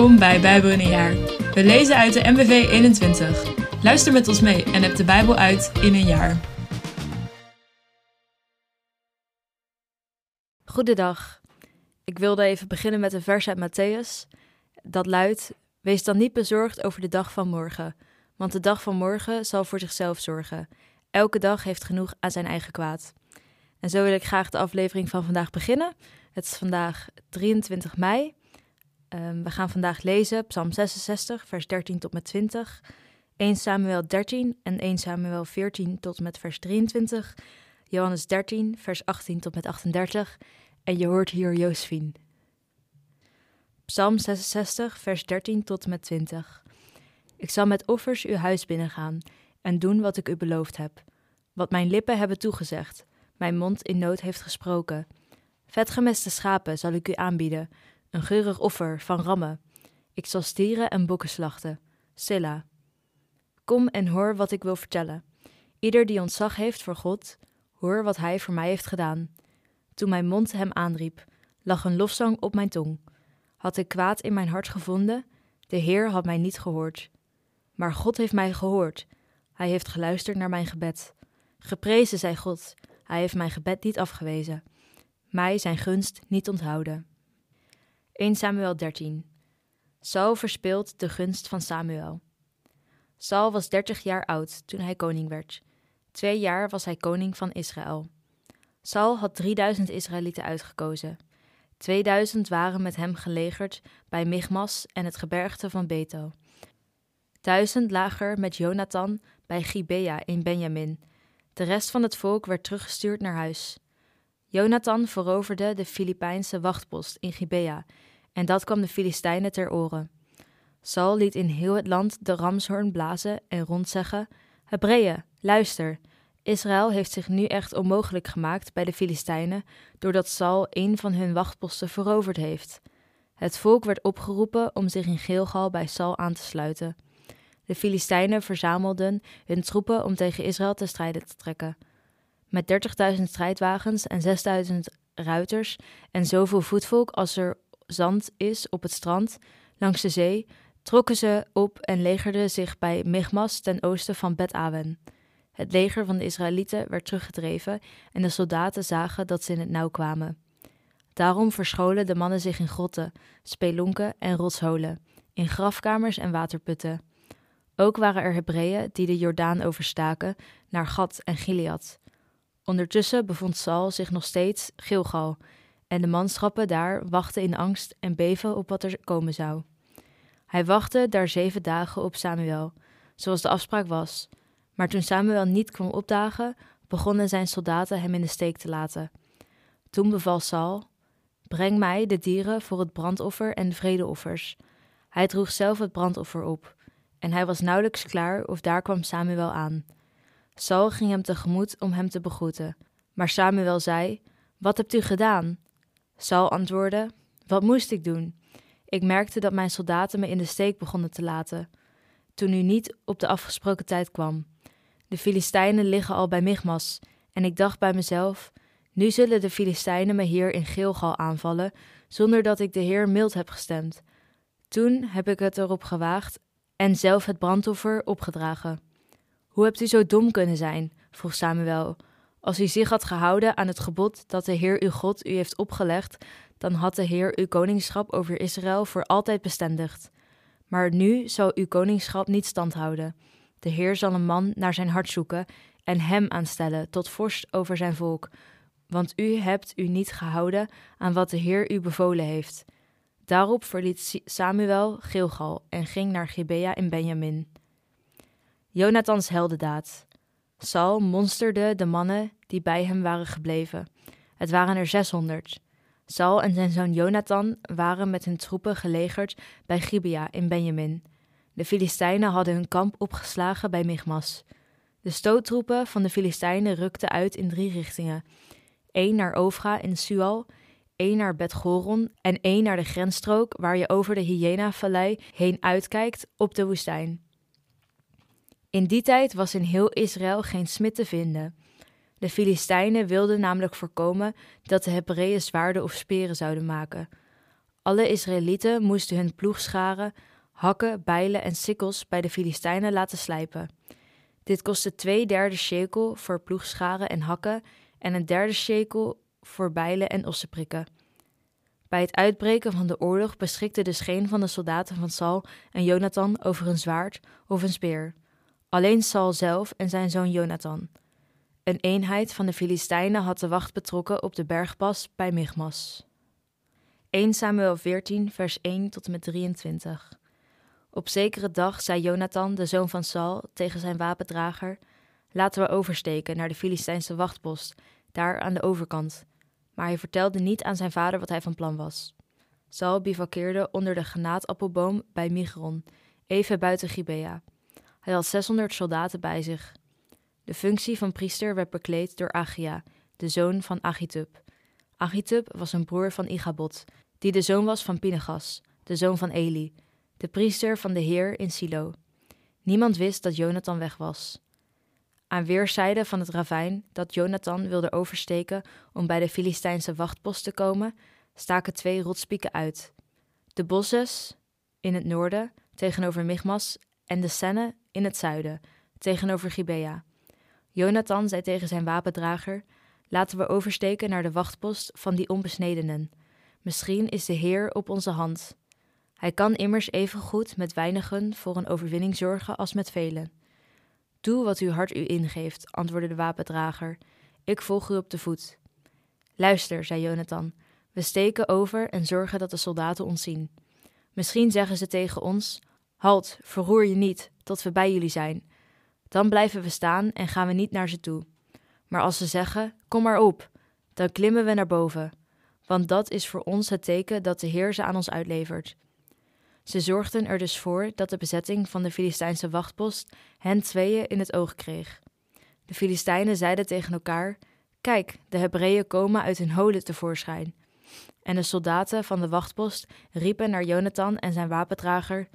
Welkom bij Bijbel in een jaar. We lezen uit de MBV 21. Luister met ons mee en heb de Bijbel uit in een jaar. Goedendag. Ik wilde even beginnen met een vers uit Matthäus. Dat luidt: Wees dan niet bezorgd over de dag van morgen, want de dag van morgen zal voor zichzelf zorgen. Elke dag heeft genoeg aan zijn eigen kwaad. En zo wil ik graag de aflevering van vandaag beginnen. Het is vandaag 23 mei. Um, we gaan vandaag lezen Psalm 66, vers 13 tot met 20, 1 Samuel 13 en 1 Samuel 14 tot met vers 23, Johannes 13, vers 18 tot met 38 en je hoort hier Joosfien. Psalm 66, vers 13 tot met 20. Ik zal met offers uw huis binnengaan en doen wat ik u beloofd heb. Wat mijn lippen hebben toegezegd, mijn mond in nood heeft gesproken. Vetgemeste schapen zal ik u aanbieden, een geurig offer van rammen. Ik zal stieren en bokken slachten. Silla. Kom en hoor wat ik wil vertellen. Ieder die ontzag heeft voor God, hoor wat hij voor mij heeft gedaan. Toen mijn mond hem aanriep, lag een lofzang op mijn tong. Had ik kwaad in mijn hart gevonden, de Heer had mij niet gehoord. Maar God heeft mij gehoord. Hij heeft geluisterd naar mijn gebed. Geprezen zij God, hij heeft mijn gebed niet afgewezen. Mij zijn gunst niet onthouden. 1 Samuel 13. Saul verspeelt de gunst van Samuel. Saul was 30 jaar oud toen hij koning werd. Twee jaar was hij koning van Israël. Saul had 3000 Israëlieten uitgekozen. 2000 waren met hem gelegerd bij Michmas en het gebergte van Beto. Duizend lager met Jonathan bij Gibea in Benjamin. De rest van het volk werd teruggestuurd naar huis. Jonathan veroverde de Filipijnse wachtpost in Gibea en dat kwam de Filistijnen ter oren. Saul liet in heel het land de ramshoorn blazen en rondzeggen: Hebreeën, luister. Israël heeft zich nu echt onmogelijk gemaakt bij de Filistijnen, doordat Saul een van hun wachtposten veroverd heeft. Het volk werd opgeroepen om zich in Geelgal bij Saul aan te sluiten. De Filistijnen verzamelden hun troepen om tegen Israël te strijden te trekken. Met 30.000 strijdwagens en 6.000 ruiters en zoveel voetvolk als er zand is op het strand langs de zee, trokken ze op en legerden zich bij Michmas ten oosten van Bet-Awen. Het leger van de Israëlieten werd teruggedreven en de soldaten zagen dat ze in het nauw kwamen. Daarom verscholen de mannen zich in grotten, spelonken en rotsholen, in grafkamers en waterputten. Ook waren er Hebreeën die de Jordaan overstaken naar Gad en Gilead. Ondertussen bevond Saul zich nog steeds Gilgal en de manschappen daar wachten in angst en beven op wat er komen zou. Hij wachtte daar zeven dagen op Samuel, zoals de afspraak was. Maar toen Samuel niet kwam opdagen, begonnen zijn soldaten hem in de steek te laten. Toen beval Saul: Breng mij de dieren voor het brandoffer en de vredeoffers. Hij droeg zelf het brandoffer op, en hij was nauwelijks klaar of daar kwam Samuel aan. Saul ging hem tegemoet om hem te begroeten. Maar Samuel zei: Wat hebt u gedaan? Saul antwoordde: Wat moest ik doen? Ik merkte dat mijn soldaten me in de steek begonnen te laten, toen u niet op de afgesproken tijd kwam. De Filistijnen liggen al bij Michmas, en ik dacht bij mezelf: Nu zullen de Filistijnen me hier in Geelgal aanvallen, zonder dat ik de Heer mild heb gestemd. Toen heb ik het erop gewaagd en zelf het brandoffer opgedragen. Hoe hebt u zo dom kunnen zijn? vroeg Samuel. Als u zich had gehouden aan het gebod dat de Heer uw God u heeft opgelegd, dan had de Heer uw koningschap over Israël voor altijd bestendigd. Maar nu zal uw koningschap niet standhouden. De Heer zal een man naar zijn hart zoeken en hem aanstellen tot vorst over zijn volk, want u hebt u niet gehouden aan wat de Heer u bevolen heeft. Daarop verliet Samuel Gilgal en ging naar Gibea in Benjamin. Jonathans heldendaad. Saul monsterde de mannen die bij hem waren gebleven. Het waren er zeshonderd. Saul en zijn zoon Jonathan waren met hun troepen gelegerd bij Gibea in Benjamin. De Filistijnen hadden hun kamp opgeslagen bij Michmas. De stoottroepen van de Filistijnen rukten uit in drie richtingen: één naar Ofra in Sual, één naar Bet-Goron en één naar de grensstrook waar je over de Hyena-vallei heen uitkijkt op de woestijn. In die tijd was in heel Israël geen smid te vinden. De Filistijnen wilden namelijk voorkomen dat de Hebreeën zwaarden of speren zouden maken. Alle Israëlieten moesten hun ploegscharen, hakken, bijlen en sikkels bij de Filistijnen laten slijpen. Dit kostte twee derde shekel voor ploegscharen en hakken en een derde shekel voor bijlen en ossenprikken. Bij het uitbreken van de oorlog beschikte dus geen van de soldaten van Saul en Jonathan over een zwaard of een speer. Alleen Saul zelf en zijn zoon Jonathan. Een eenheid van de Filistijnen had de wacht betrokken op de bergpas bij Michmas. 1 Samuel 14, vers 1 tot en met 23. Op zekere dag zei Jonathan, de zoon van Saul, tegen zijn wapendrager: Laten we oversteken naar de Filistijnse wachtpost, daar aan de overkant. Maar hij vertelde niet aan zijn vader wat hij van plan was. Saul bivakkeerde onder de granaatappelboom bij Migron, even buiten Gibea. Hij had 600 soldaten bij zich. De functie van priester werd bekleed door Achia, de zoon van Achitub. Achitub was een broer van Igabot, die de zoon was van Pinegas, de zoon van Eli, de priester van de Heer in Silo. Niemand wist dat Jonathan weg was. Aan weerszijden van het ravijn dat Jonathan wilde oversteken om bij de Filistijnse wachtpost te komen, staken twee rotspieken uit. De Bosses in het noorden tegenover Michmas en de Senne in het zuiden tegenover Gibea. Jonathan zei tegen zijn wapendrager: Laten we oversteken naar de wachtpost van die onbesnedenen. Misschien is de Heer op onze hand. Hij kan immers evengoed met weinigen voor een overwinning zorgen als met velen. Doe wat uw hart u ingeeft, antwoordde de wapendrager. Ik volg u op de voet. Luister, zei Jonathan. We steken over en zorgen dat de soldaten ons zien. Misschien zeggen ze tegen ons: Halt, verroer je niet, tot we bij jullie zijn. Dan blijven we staan en gaan we niet naar ze toe. Maar als ze zeggen: Kom maar op, dan klimmen we naar boven. Want dat is voor ons het teken dat de Heer ze aan ons uitlevert. Ze zorgden er dus voor dat de bezetting van de Filistijnse wachtpost hen tweeën in het oog kreeg. De Filistijnen zeiden tegen elkaar: Kijk, de Hebreeën komen uit hun holen tevoorschijn. En de soldaten van de wachtpost riepen naar Jonathan en zijn wapendrager: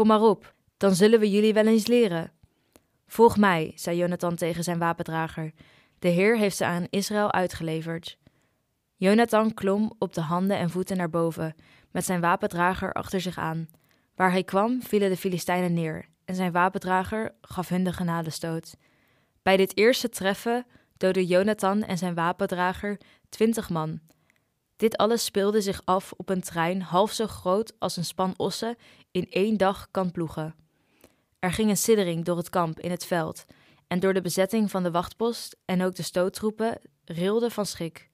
Kom maar op, dan zullen we jullie wel eens leren. Volg mij, zei Jonathan tegen zijn wapendrager. De Heer heeft ze aan Israël uitgeleverd. Jonathan klom op de handen en voeten naar boven, met zijn wapendrager achter zich aan. Waar hij kwam, vielen de Filistijnen neer, en zijn wapendrager gaf hun de genadestoot. Bij dit eerste treffen doodde Jonathan en zijn wapendrager twintig man. Dit alles speelde zich af op een trein half zo groot als een span ossen in één dag kan ploegen. Er ging een siddering door het kamp in het veld, en door de bezetting van de wachtpost en ook de stoottroepen rilde van schrik.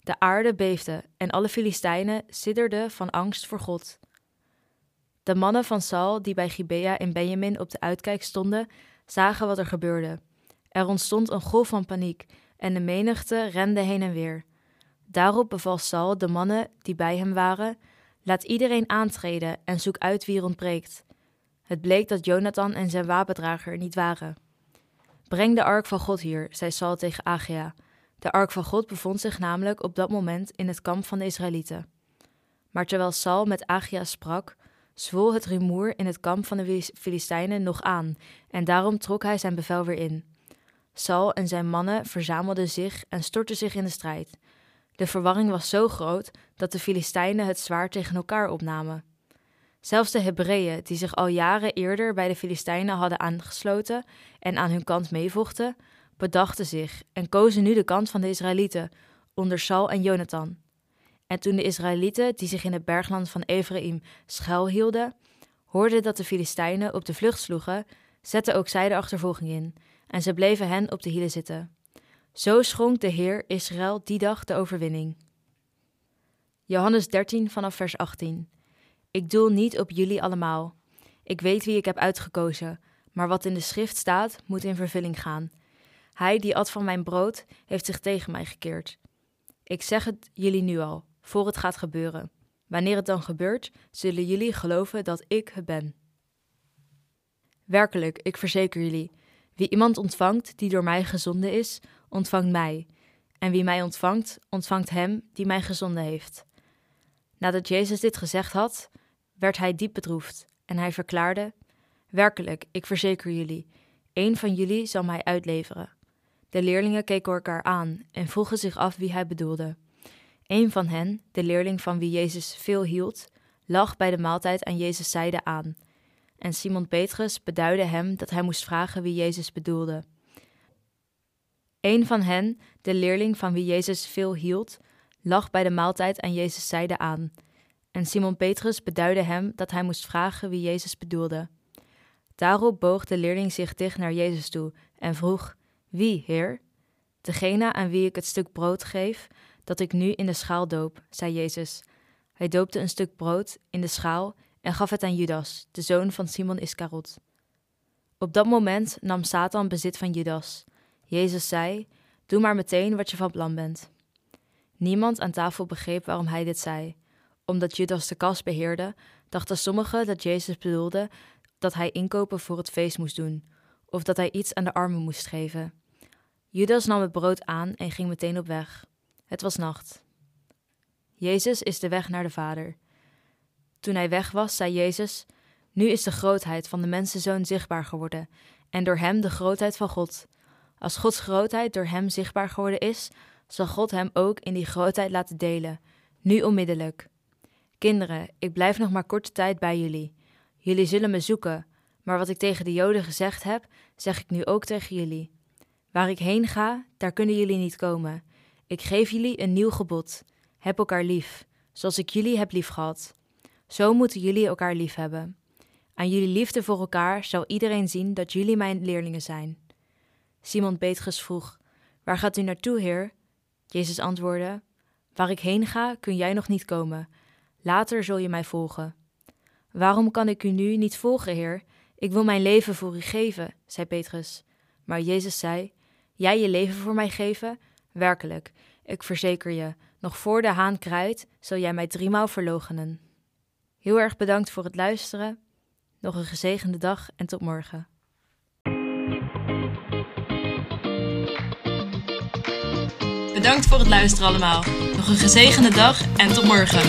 De aarde beefde en alle Filistijnen sidderden van angst voor God. De mannen van Saul, die bij Gibea in Benjamin op de uitkijk stonden, zagen wat er gebeurde. Er ontstond een golf van paniek en de menigte rende heen en weer. Daarop beval Saul de mannen die bij hem waren: Laat iedereen aantreden en zoek uit wie er ontbreekt. Het bleek dat Jonathan en zijn wapendrager niet waren. Breng de ark van God hier, zei Saul tegen Agia. De ark van God bevond zich namelijk op dat moment in het kamp van de Israëlieten. Maar terwijl Saul met Agia sprak, zwol het rumoer in het kamp van de Filistijnen nog aan, en daarom trok hij zijn bevel weer in. Saul en zijn mannen verzamelden zich en stortten zich in de strijd. De verwarring was zo groot dat de Filistijnen het zwaard tegen elkaar opnamen. Zelfs de Hebreeën, die zich al jaren eerder bij de Filistijnen hadden aangesloten en aan hun kant meevochten, bedachten zich en kozen nu de kant van de Israëlieten onder Saul en Jonathan. En toen de Israëlieten, die zich in het bergland van Ephraim schuilhielden, hoorden dat de Filistijnen op de vlucht sloegen, zetten ook zij de achtervolging in, en ze bleven hen op de hielen zitten. Zo schonk de Heer Israël die dag de overwinning. Johannes 13 vanaf vers 18. Ik doel niet op jullie allemaal. Ik weet wie ik heb uitgekozen, maar wat in de schrift staat, moet in vervulling gaan. Hij die at van mijn brood, heeft zich tegen mij gekeerd. Ik zeg het jullie nu al, voor het gaat gebeuren. Wanneer het dan gebeurt, zullen jullie geloven dat ik het ben. Werkelijk, ik verzeker jullie, wie iemand ontvangt die door mij gezonden is, ontvangt mij. En wie mij ontvangt, ontvangt hem die mij gezonden heeft. Nadat Jezus dit gezegd had, werd hij diep bedroefd en hij verklaarde: Werkelijk, ik verzeker jullie, een van jullie zal mij uitleveren. De leerlingen keken elkaar aan en vroegen zich af wie hij bedoelde. Een van hen, de leerling van wie Jezus veel hield, lag bij de maaltijd aan Jezus' zijde aan. En Simon Petrus beduidde hem dat hij moest vragen wie Jezus bedoelde. Een van hen, de leerling van wie Jezus veel hield, lag bij de maaltijd aan Jezus' zijde aan. En Simon Petrus beduidde hem dat hij moest vragen wie Jezus bedoelde. Daarop boog de leerling zich dicht naar Jezus toe en vroeg: Wie, Heer? Degene aan wie ik het stuk brood geef, dat ik nu in de schaal doop, zei Jezus. Hij doopte een stuk brood in de schaal en gaf het aan Judas, de zoon van Simon Iskarot. Op dat moment nam Satan bezit van Judas. Jezus zei: Doe maar meteen wat je van plan bent. Niemand aan tafel begreep waarom hij dit zei. Omdat Judas de kas beheerde, dachten sommigen dat Jezus bedoelde dat hij inkopen voor het feest moest doen, of dat hij iets aan de armen moest geven. Judas nam het brood aan en ging meteen op weg. Het was nacht. Jezus is de weg naar de Vader. Toen hij weg was, zei Jezus: Nu is de grootheid van de mensenzoon zichtbaar geworden, en door hem de grootheid van God. Als Gods grootheid door hem zichtbaar geworden is, zal God hem ook in die grootheid laten delen, nu onmiddellijk. Kinderen, ik blijf nog maar korte tijd bij jullie. Jullie zullen me zoeken, maar wat ik tegen de Joden gezegd heb, zeg ik nu ook tegen jullie. Waar ik heen ga, daar kunnen jullie niet komen. Ik geef jullie een nieuw gebod. Heb elkaar lief, zoals ik jullie heb lief gehad. Zo moeten jullie elkaar lief hebben. Aan jullie liefde voor elkaar zal iedereen zien dat jullie mijn leerlingen zijn. Simon Petrus vroeg: Waar gaat u naartoe, Heer? Jezus antwoordde: Waar ik heen ga, kun jij nog niet komen. Later zul je mij volgen. Waarom kan ik u nu niet volgen, Heer? Ik wil mijn leven voor u geven, zei Petrus. Maar Jezus zei: Jij je leven voor mij geven? Werkelijk, ik verzeker je, nog voor de haan kruidt, zal jij mij driemaal verloochenen. Heel erg bedankt voor het luisteren. Nog een gezegende dag en tot morgen. Bedankt voor het luisteren allemaal. Nog een gezegende dag en tot morgen.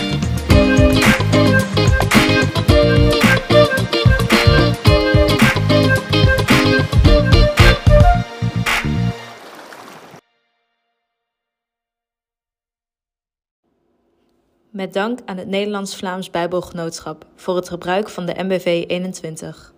Met dank aan het Nederlands-Vlaams Bijbelgenootschap voor het gebruik van de MBV 21.